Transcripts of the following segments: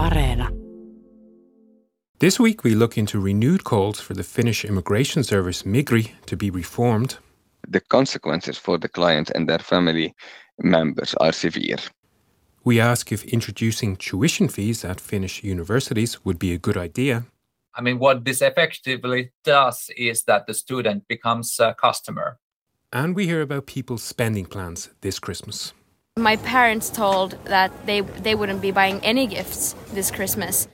Areena. This week we look into renewed calls for the Finnish immigration service Migri to be reformed. The consequences for the client and their family members are severe. We ask if introducing tuition fees at Finnish universities would be a good idea. I mean, what this effectively does is that the student becomes a customer. And we hear about people's spending plans this Christmas. My parents told that they they wouldn't be buying any gifts this Christmas.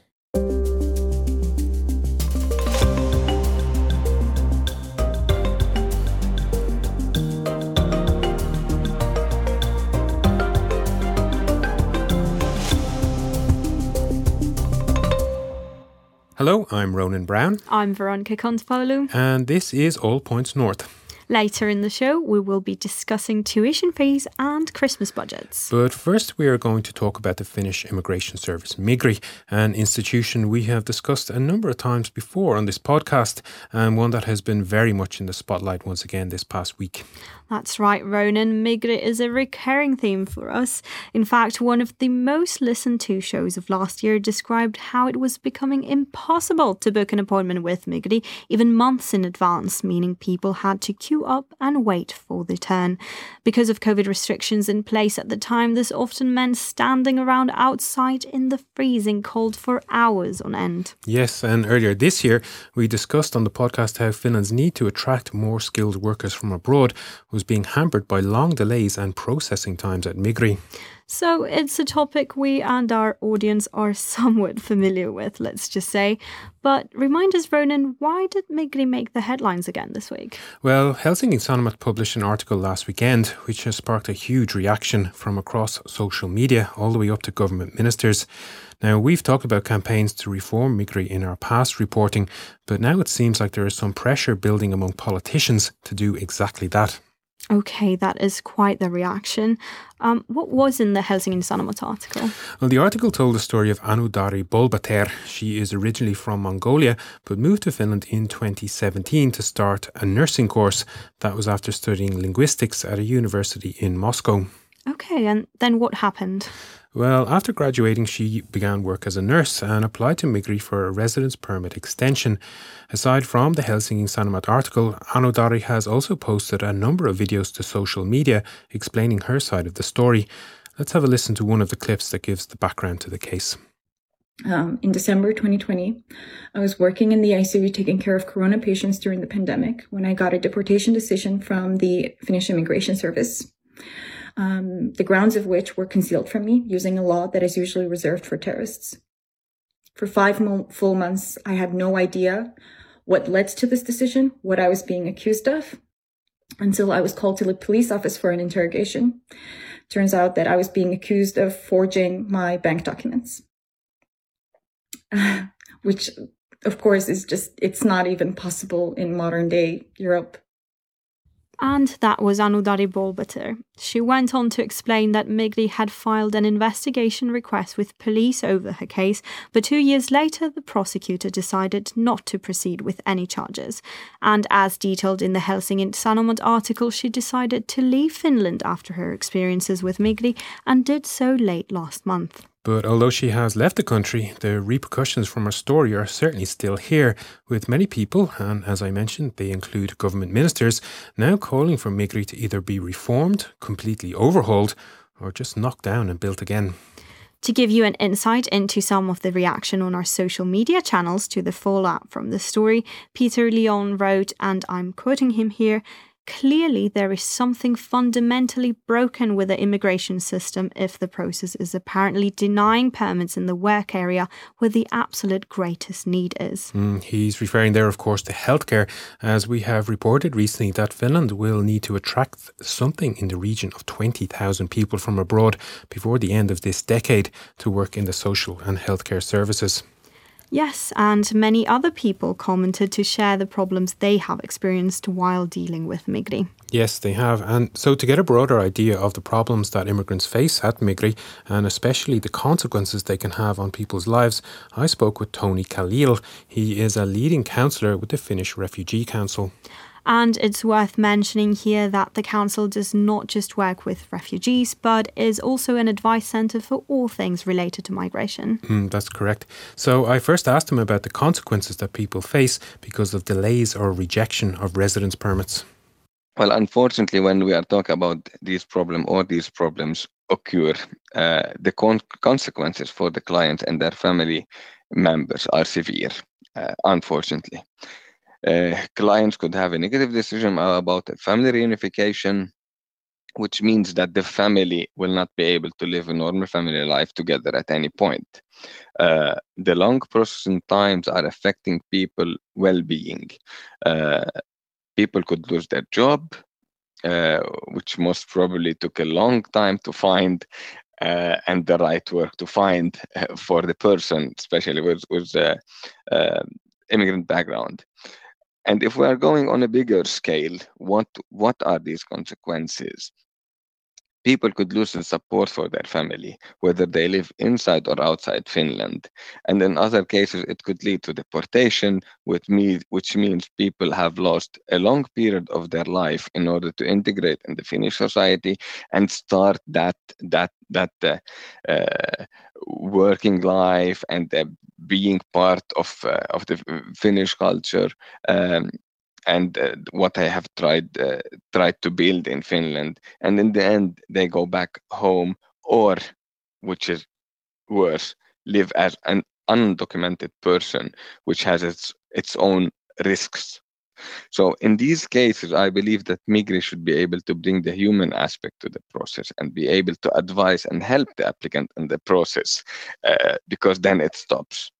Hello, I'm Ronan Brown. I'm Veronica Kontopoulou. And this is All Points North. Later in the show, we will be discussing tuition fees and Christmas budgets. But first, we are going to talk about the Finnish immigration service, Migri, an institution we have discussed a number of times before on this podcast, and one that has been very much in the spotlight once again this past week. That's right, Ronan. Migri is a recurring theme for us. In fact, one of the most listened to shows of last year described how it was becoming impossible to book an appointment with Migri, even months in advance, meaning people had to queue up and wait for the turn. Because of COVID restrictions in place at the time, this often meant standing around outside in the freezing cold for hours on end. Yes, and earlier this year, we discussed on the podcast how Finland's need to attract more skilled workers from abroad was being hampered by long delays and processing times at Migri. So it's a topic we and our audience are somewhat familiar with, let's just say. But remind us, Ronan, why did Migri make the headlines again this week? Well, Helsingin Sanomat published an article last weekend which has sparked a huge reaction from across social media, all the way up to government ministers. Now, we've talked about campaigns to reform Migri in our past reporting, but now it seems like there is some pressure building among politicians to do exactly that. Okay, that is quite the reaction. Um, what was in the Helsingin Sanomat article? Well, the article told the story of Anudari Bolbater. She is originally from Mongolia, but moved to Finland in 2017 to start a nursing course. That was after studying linguistics at a university in Moscow. Okay, and then what happened? Well, after graduating, she began work as a nurse and applied to Migri for a residence permit extension. Aside from the Helsingin Sanomat article, Anudari has also posted a number of videos to social media explaining her side of the story. Let's have a listen to one of the clips that gives the background to the case. Um, in December 2020, I was working in the ICU taking care of corona patients during the pandemic when I got a deportation decision from the Finnish Immigration Service um, the grounds of which were concealed from me using a law that is usually reserved for terrorists. For five mo- full months, I had no idea what led to this decision, what I was being accused of, until I was called to the police office for an interrogation. Turns out that I was being accused of forging my bank documents, which of course is just, it's not even possible in modern day Europe. And that was Anudari Bolbater. She went on to explain that Migri had filed an investigation request with police over her case, but two years later, the prosecutor decided not to proceed with any charges. And as detailed in the Helsingin Sanomat article, she decided to leave Finland after her experiences with Migri and did so late last month. But although she has left the country, the repercussions from her story are certainly still here, with many people, and as I mentioned, they include government ministers, now calling for Migri to either be reformed, completely overhauled, or just knocked down and built again. To give you an insight into some of the reaction on our social media channels to the fallout from the story, Peter Leon wrote, and I'm quoting him here Clearly, there is something fundamentally broken with the immigration system if the process is apparently denying permits in the work area where the absolute greatest need is. Mm, he's referring there, of course, to healthcare, as we have reported recently that Finland will need to attract something in the region of 20,000 people from abroad before the end of this decade to work in the social and healthcare services. Yes, and many other people commented to share the problems they have experienced while dealing with Migri. Yes, they have. And so, to get a broader idea of the problems that immigrants face at Migri, and especially the consequences they can have on people's lives, I spoke with Tony Khalil. He is a leading counsellor with the Finnish Refugee Council. And it's worth mentioning here that the Council does not just work with refugees, but is also an advice centre for all things related to migration. Mm, that's correct. So I first asked him about the consequences that people face because of delays or rejection of residence permits. Well, unfortunately, when we are talking about these problems or these problems occur, uh, the con- consequences for the client and their family members are severe, uh, unfortunately. Uh, clients could have a negative decision about family reunification, which means that the family will not be able to live a normal family life together at any point. Uh, the long processing times are affecting people well-being. Uh, people could lose their job, uh, which most probably took a long time to find uh, and the right work to find uh, for the person, especially with, with immigrant background. And if we are going on a bigger scale, what what are these consequences? People could lose the support for their family, whether they live inside or outside Finland. And in other cases, it could lead to deportation, which, mean, which means people have lost a long period of their life in order to integrate in the Finnish society and start that that that uh, uh, working life and uh, being part of uh, of the Finnish culture um, and uh, what I have tried uh, tried to build in Finland, and in the end they go back home, or which is worse, live as an undocumented person, which has its its own risks. So in these cases, I believe that Migri should be able to bring the human aspect to the process and be able to advise and help the applicant in the process, uh, because then it stops.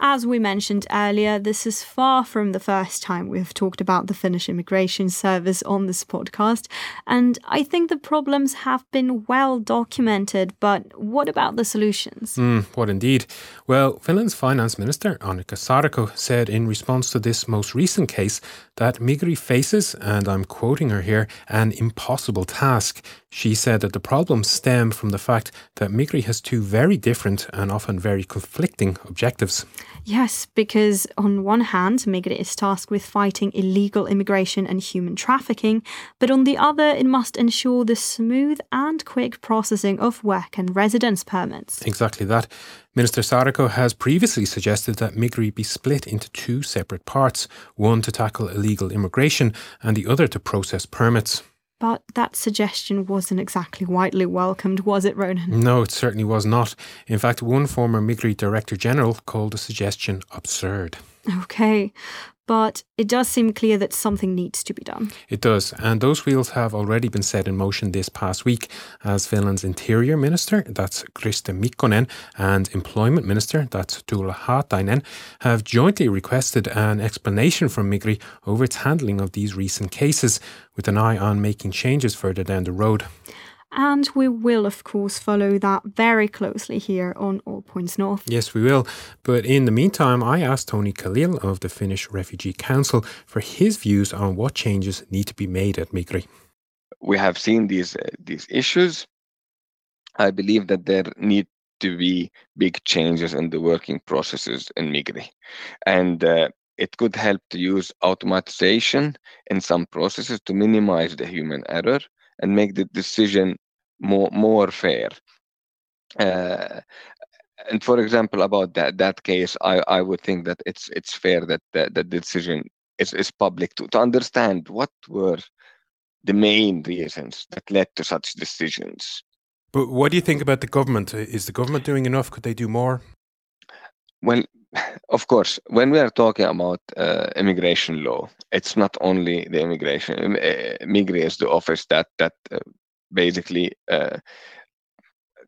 As we mentioned earlier, this is far from the first time we've talked about the Finnish Immigration Service on this podcast, and I think the problems have been well documented, but what about the solutions? Mm, what indeed? Well, Finland's Finance Minister Annika Saarikko said in response to this most recent case that Migri faces, and I'm quoting her here, an impossible task. She said that the problems stem from the fact that Migri has two very different and often very conflicting objectives. Yes, because on one hand, Migri is tasked with fighting illegal immigration and human trafficking, but on the other, it must ensure the smooth and quick processing of work and residence permits. Exactly that. Minister Saarikko has previously suggested that Migri be split into two separate parts one to tackle illegal immigration and the other to process permits. But that suggestion wasn't exactly widely welcomed, was it, Ronan? No, it certainly was not. In fact, one former Migri Director General called the suggestion absurd. Okay but it does seem clear that something needs to be done. It does, and those wheels have already been set in motion this past week as Finland's Interior Minister, that's Krista Mikkonen, and Employment Minister, that's Tuula Haatainen, have jointly requested an explanation from Migri over its handling of these recent cases, with an eye on making changes further down the road. And we will, of course, follow that very closely here on All Points North. Yes, we will. But in the meantime, I asked Tony Khalil of the Finnish Refugee Council for his views on what changes need to be made at Migri. We have seen these uh, these issues. I believe that there need to be big changes in the working processes in Migri, and uh, it could help to use automatization in some processes to minimize the human error and make the decision more more fair. Uh, and for example, about that that case, I, I would think that it's it's fair that the, the decision is, is public to, to understand what were the main reasons that led to such decisions. But what do you think about the government? Is the government doing enough? Could they do more? Well, of course, when we are talking about uh, immigration law, it's not only the immigration. Uh, Migri is the office that that uh, basically uh,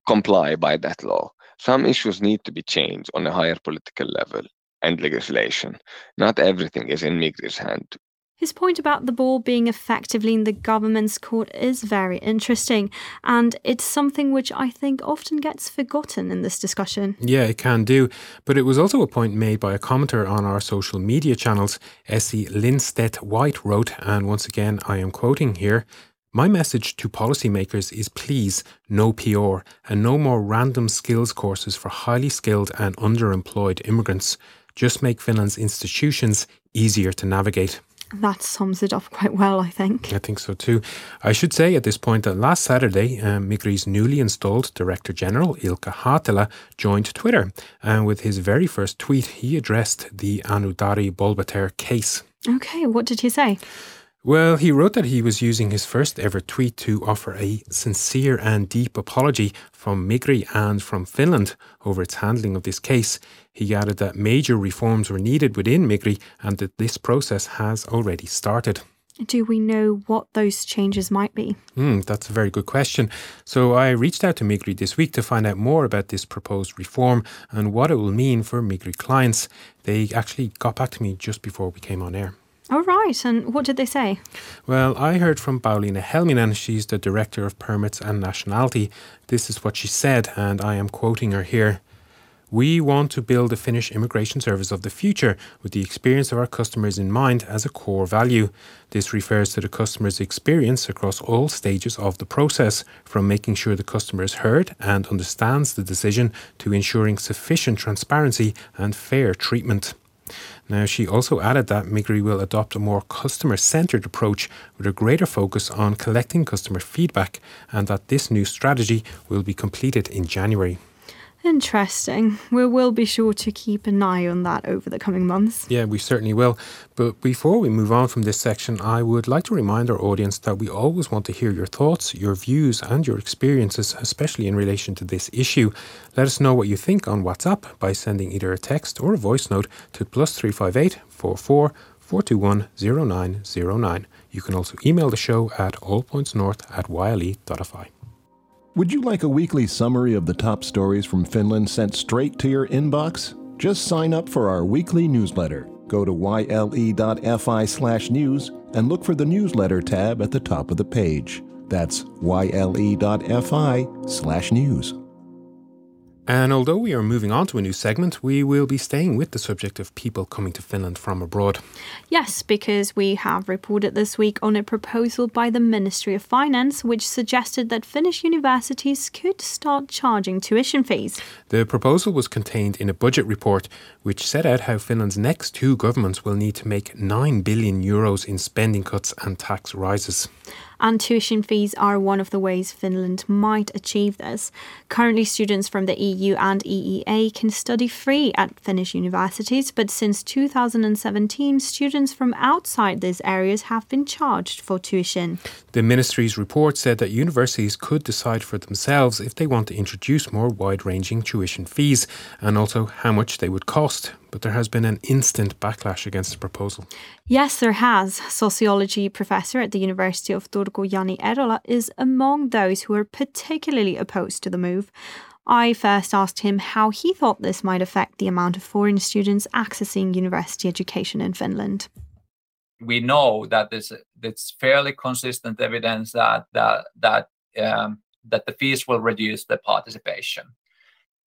comply by that law. Some issues need to be changed on a higher political level and legislation. Not everything is in Migri's hand his point about the ball being effectively in the government's court is very interesting, and it's something which I think often gets forgotten in this discussion. Yeah, it can do. But it was also a point made by a commenter on our social media channels. Essie Lindstedt White wrote, and once again I am quoting here. My message to policymakers is please, no PR and no more random skills courses for highly skilled and underemployed immigrants. Just make Finland's institutions easier to navigate. That sums it up quite well, I think. I think so too. I should say at this point that last Saturday, um, Migri's newly installed Director General, Ilkka Haahtela, joined Twitter. And with his very first tweet, he addressed the Anudari Bolbater case. Okay, what did he say? Well, he wrote that he was using his first ever tweet to offer a sincere and deep apology from Migri and from Finland over its handling of this case. He added that major reforms were needed within Migri and that this process has already started. Do we know what those changes might be? Hmm, that's a very good question. So I reached out to Migri this week to find out more about this proposed reform and what it will mean for Migri clients. They actually got back to me just before we came on air. All right, and what did they say? Well, I heard from Pauliina Helminen, she's the Director of Permits and Nationality. This is what she said, and I am quoting her here. We want to build a Finnish immigration service of the future with the experience of our customers in mind as a core value. This refers to the customer's experience across all stages of the process, from making sure the customer is heard and understands the decision to ensuring sufficient transparency and fair treatment. Now, she also added that Migri will adopt a more customer centered approach with a greater focus on collecting customer feedback, and that this new strategy will be completed in January. Interesting. We will be sure to keep an eye on that over the coming months. Yeah, we certainly will. But before we move on from this section, I would like to remind our audience that we always want to hear your thoughts, your views, and your experiences, especially in relation to this issue. Let us know what you think on WhatsApp by sending either a text or a voice note to plus 358 44 421 0909. You can also email the show at allpointsnorth at yle.fi. Would you like a weekly summary of the top stories from Finland sent straight to your inbox? Just sign up for our weekly newsletter. Go to yle.fi slash news and look for the newsletter tab at the top of the page. That's yle.fi slash news. And although we are moving on to a new segment, we will be staying with the subject of people coming to Finland from abroad. Yes, because we have reported this week on a proposal by the Ministry of Finance which suggested that Finnish universities could start charging tuition fees. The proposal was contained in a budget report which set out how Finland's next two governments will need to make 9 billion euros in spending cuts and tax rises and tuition fees are one of the ways Finland might achieve this. Currently, students from the EU and EEA can study free at Finnish universities, but since 2017, students from outside these areas have been charged for tuition. The ministry's report said that universities could decide for themselves if they want to introduce more wide ranging tuition fees and also how much they would cost but there has been an instant backlash against the proposal. Yes, there has. Sociology professor at the University of Turku, Jani Erola, is among those who are particularly opposed to the move. I first asked him how he thought this might affect the amount of foreign students accessing university education in Finland. We know that there's it's fairly consistent evidence that that that um, that the fees will reduce the participation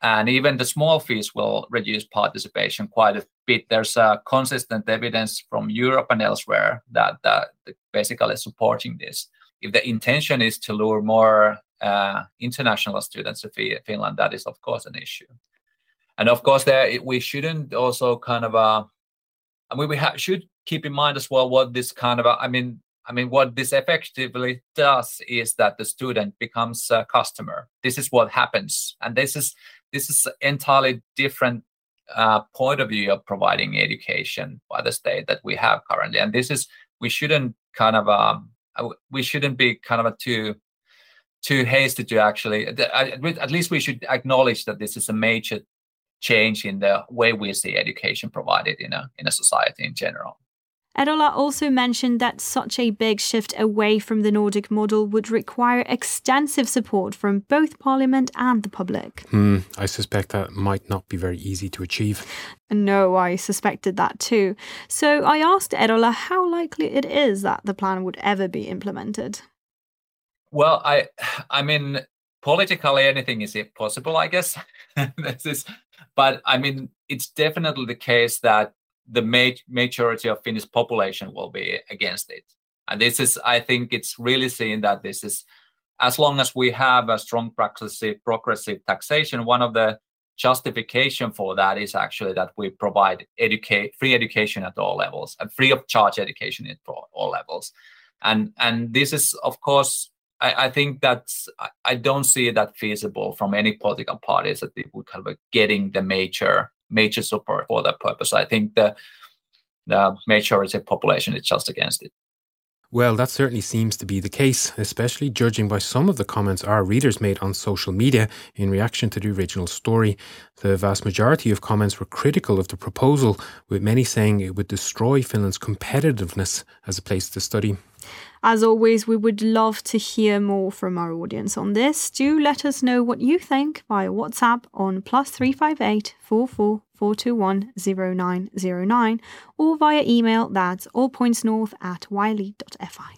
and even the small fees will reduce participation quite a bit. There's a consistent evidence from Europe and elsewhere that, that basically supporting this. If the intention is to lure more uh, international students to Finland, that is of course an issue. And of course, there we shouldn't also kind of uh, I mean we ha- should keep in mind as well what this kind of uh, I mean I mean, what this effectively does is that the student becomes a customer. This is what happens, and this is this is entirely different uh, point of view of providing education by the state that we have currently, and this is we shouldn't kind of um, we shouldn't be kind of too too hasty to actually at least we should acknowledge that this is a major change in the way we see education provided in a in a society in general. Erola also mentioned that such a big shift away from the Nordic model would require extensive support from both Parliament and the public. Hmm, I suspect that might not be very easy to achieve. No, I suspected that too. So I asked Erola how likely it is that the plan would ever be implemented. Well, I, I mean, politically anything is possible, I guess. this is, but I mean, it's definitely the case that the ma- majority of Finnish population will be against it. And this is, I think, it's really seen that this is, as long as we have a strong progressive, progressive taxation, one of the justification for that is actually that we provide educate free education at all levels and free of charge education at all levels and and this is of course I, I think that I, I don't see that feasible from any political parties that they would kind of getting the major major support for that purpose. I think the the majority of population is just against it. Well, that certainly seems to be the case, especially judging by some of the comments our readers made on social media in reaction to the original story. The vast majority of comments were critical of the proposal, with many saying it would destroy Finland's competitiveness as a place to study. As always, we would love to hear more from our audience on this. Do let us know what you think via WhatsApp on plus 358 44 421 0909 or via email that's allpointsnorth at yle.fi.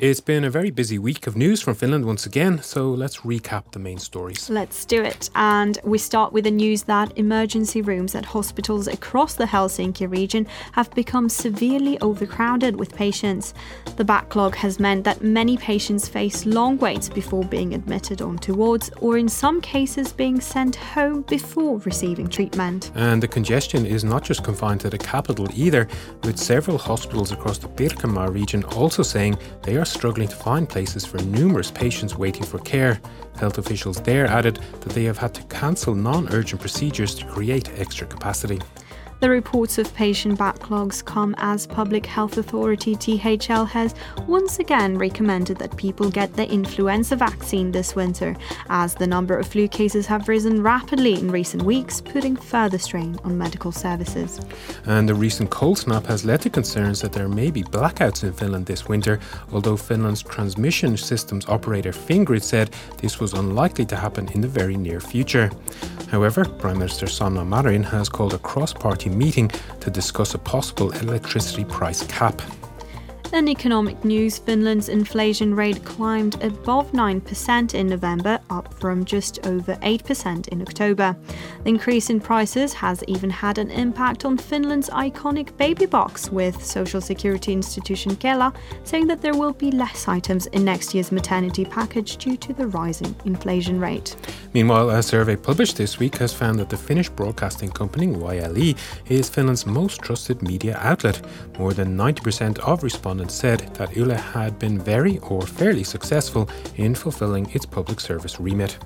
It's been a very busy week of news from Finland once again, so let's recap the main stories. Let's do it. And we start with the news that emergency rooms at hospitals across the Helsinki region have become severely overcrowded with patients. The backlog has meant that many patients face long waits before being admitted onto wards, or in some cases, being sent home before receiving treatment. And the congestion is not just confined to the capital either, with several hospitals across the Pirkanmaa region also saying they are struggling to find places for numerous patients waiting for care. Health officials there added that they have had to cancel non urgent procedures to create extra capacity. The reports of patient backlogs come as Public Health Authority THL has once again recommended that people get the influenza vaccine this winter, as the number of flu cases have risen rapidly in recent weeks, putting further strain on medical services. And the recent cold snap has led to concerns that there may be blackouts in Finland this winter, although Finland's transmission systems operator Fingrid said this was unlikely to happen in the very near future. However, Prime Minister Sanna Marin has called a cross party meeting to discuss a possible electricity price cap. In economic news, Finland's inflation rate climbed above 9% in November, up from just over 8% in October. The increase in prices has even had an impact on Finland's iconic baby box, with social security institution Kela saying that there will be less items in next year's maternity package due to the rising inflation rate. Meanwhile, a survey published this week has found that the Finnish broadcasting company YLE is Finland's most trusted media outlet. More than 90% of respondents respondents said that Yle had been very or fairly successful in fulfilling its public service remit.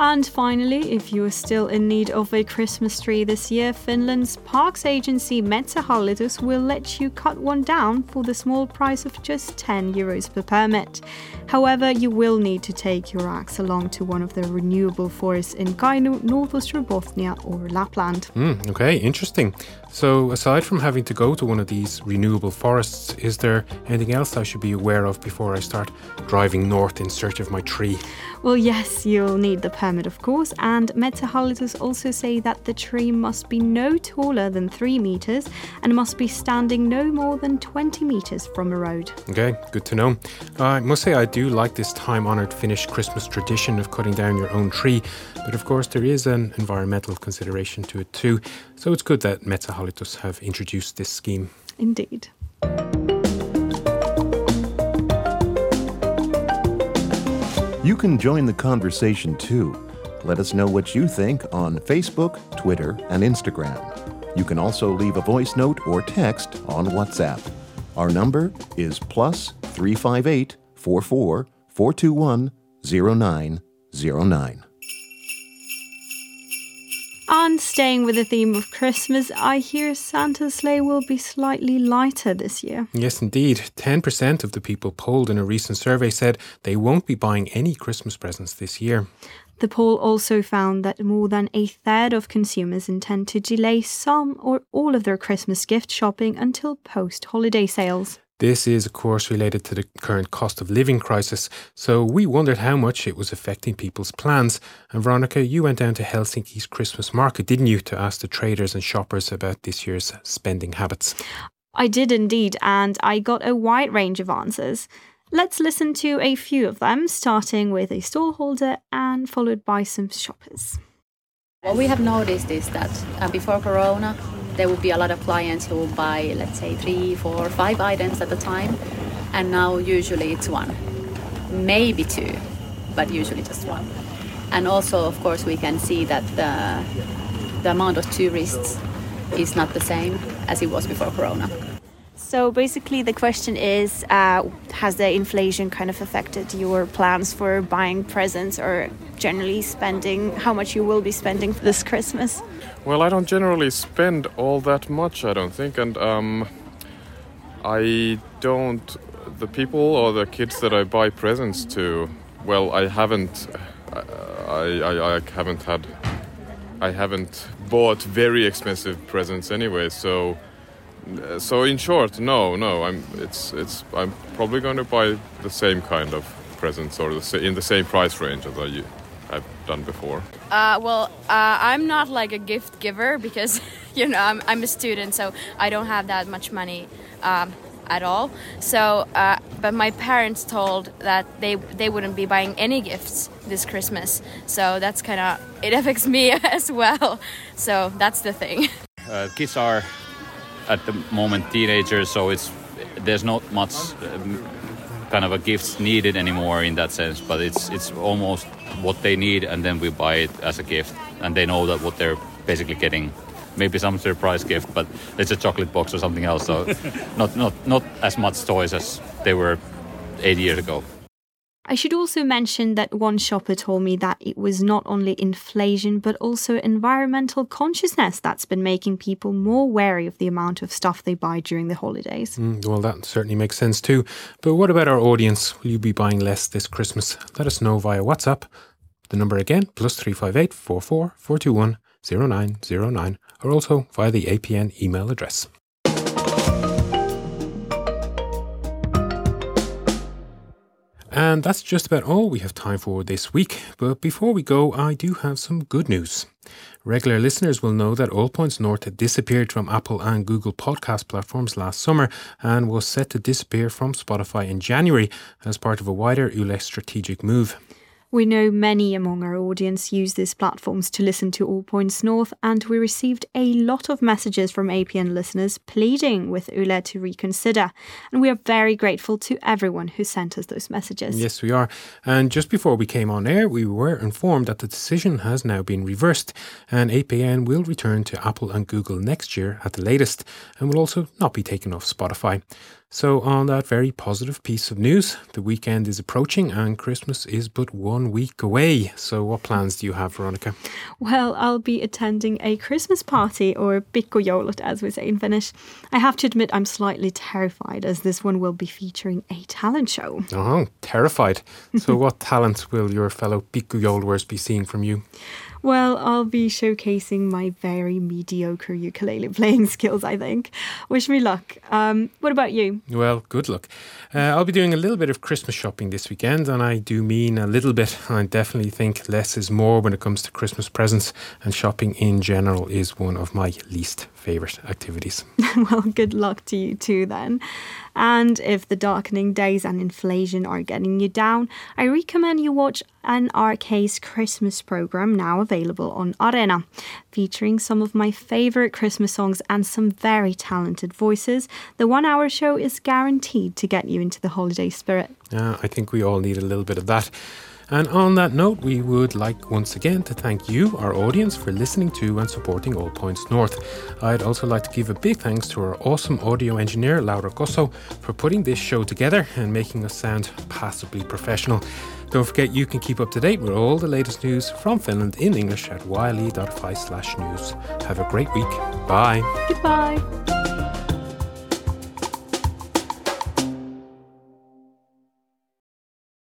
And finally, if you are still in need of a Christmas tree this year, Finland's parks agency Metsähallitus will let you cut one down for the small price of just 10 euros per permit. However, you will need to take your axe along to one of the renewable forests in Kainuu, North Bothnia, or Lapland. Mm, okay, interesting. So, aside from having to go to one of these renewable forests, is there anything else I should be aware of before I start driving north in search of my tree? Well, yes, you'll need the permit, of course, and Metsähallitus also say that the tree must be no taller than 3 meters and must be standing no more than 20 meters from a road. Okay, good to know. I must say, I do like this time honored Finnish Christmas tradition of cutting down your own tree, but of course, there is an environmental consideration to it too. So it's good that Metsähallitus have introduced this scheme. Indeed. You can join the conversation too. Let us know what you think on Facebook, Twitter, and Instagram. You can also leave a voice note or text on WhatsApp. Our number is plus 358 44 421 0909. And staying with the theme of Christmas, I hear Santa's sleigh will be slightly lighter this year. Yes, indeed. 10% of the people polled in a recent survey said they won't be buying any Christmas presents this year. The poll also found that more than a third of consumers intend to delay some or all of their Christmas gift shopping until post holiday sales. This is, of course, related to the current cost of living crisis, so we wondered how much it was affecting people's plans. And Veronica, you went down to Helsinki's Christmas market, didn't you, to ask the traders and shoppers about this year's spending habits? I did indeed, and I got a wide range of answers. Let's listen to a few of them, starting with a stallholder and followed by some shoppers. What we have noticed is that uh, before Corona, there would be a lot of clients who buy, let's say, three, four, five items at a time, and now usually it's one. maybe two, but usually just one. And also, of course, we can see that the, the amount of tourists is not the same as it was before Corona. So basically, the question is uh, Has the inflation kind of affected your plans for buying presents or generally spending how much you will be spending this Christmas? Well, I don't generally spend all that much, I don't think. And um, I don't. The people or the kids that I buy presents to, well, I haven't. I, I, I haven't had. I haven't bought very expensive presents anyway, so so in short, no, no. I'm. It's. It's. I'm probably going to buy the same kind of presents or the, in the same price range as I, I've done before. Uh, well, uh, I'm not like a gift giver because you know I'm, I'm a student, so I don't have that much money um, at all. So, uh, but my parents told that they they wouldn't be buying any gifts this Christmas. So that's kind of it affects me as well. So that's the thing. Uh, kids are at the moment teenagers, so it's there's not much um, kind of a gifts needed anymore in that sense. But it's it's almost what they need, and then we buy it as a gift, and they know that what they're basically getting. Maybe some surprise gift, but it's a chocolate box or something else. So, not not not as much toys as they were eight years ago. I should also mention that one shopper told me that it was not only inflation but also environmental consciousness that's been making people more wary of the amount of stuff they buy during the holidays. Mm, well, that certainly makes sense too. But what about our audience? Will you be buying less this Christmas? Let us know via WhatsApp. The number again, plus 358 44 421 0909, or also via the APN email address. And that's just about all we have time for this week. But before we go, I do have some good news. Regular listeners will know that All Points North disappeared from Apple and Google podcast platforms last summer and was set to disappear from Spotify in January as part of a wider Yle strategic move. We know many among our audience use these platforms to listen to All Points North, and we received a lot of messages from APN listeners pleading with Yle to reconsider. And we are very grateful to everyone who sent us those messages. Yes, we are. And just before we came on air, we were informed that the decision has now been reversed, and APN will return to Apple and Google next year at the latest, and will also not be taken off Spotify. So, on that very positive piece of news, the weekend is approaching and Christmas is but one week away. So, what plans do you have, Veronica? Well, I'll be attending a Christmas party, or pikkujoulut as we say in Finnish. I have to admit, I'm slightly terrified as this one will be featuring a talent show. Oh, terrified. so, what talents will your fellow pikkujouluers be seeing from you? Well, I'll be showcasing my very mediocre ukulele playing skills, I think. Wish me luck. Um, what about you? Well, good luck. Uh, I'll be doing a little bit of Christmas shopping this weekend, and I do mean a little bit. I definitely think less is more when it comes to Christmas presents, and shopping in general is one of my least favourite activities. well, good luck to you too, then. And if the darkening days and inflation are getting you down, I recommend you watch an NRK's Christmas program now available on Areena, featuring some of my favorite Christmas songs and some very talented voices. The one hour show is guaranteed to get you into the holiday spirit. Yeah, I think we all need a little bit of that. And on that note, we would like once again to thank you, our audience, for listening to and supporting All Points North. I'd also like to give a big thanks to our awesome audio engineer, Laura Kosso, for putting this show together and making us sound passably professional. Don't forget you can keep up to date with all the latest news from Finland in English at yle.fi slash news. Have a great week. Bye. Goodbye.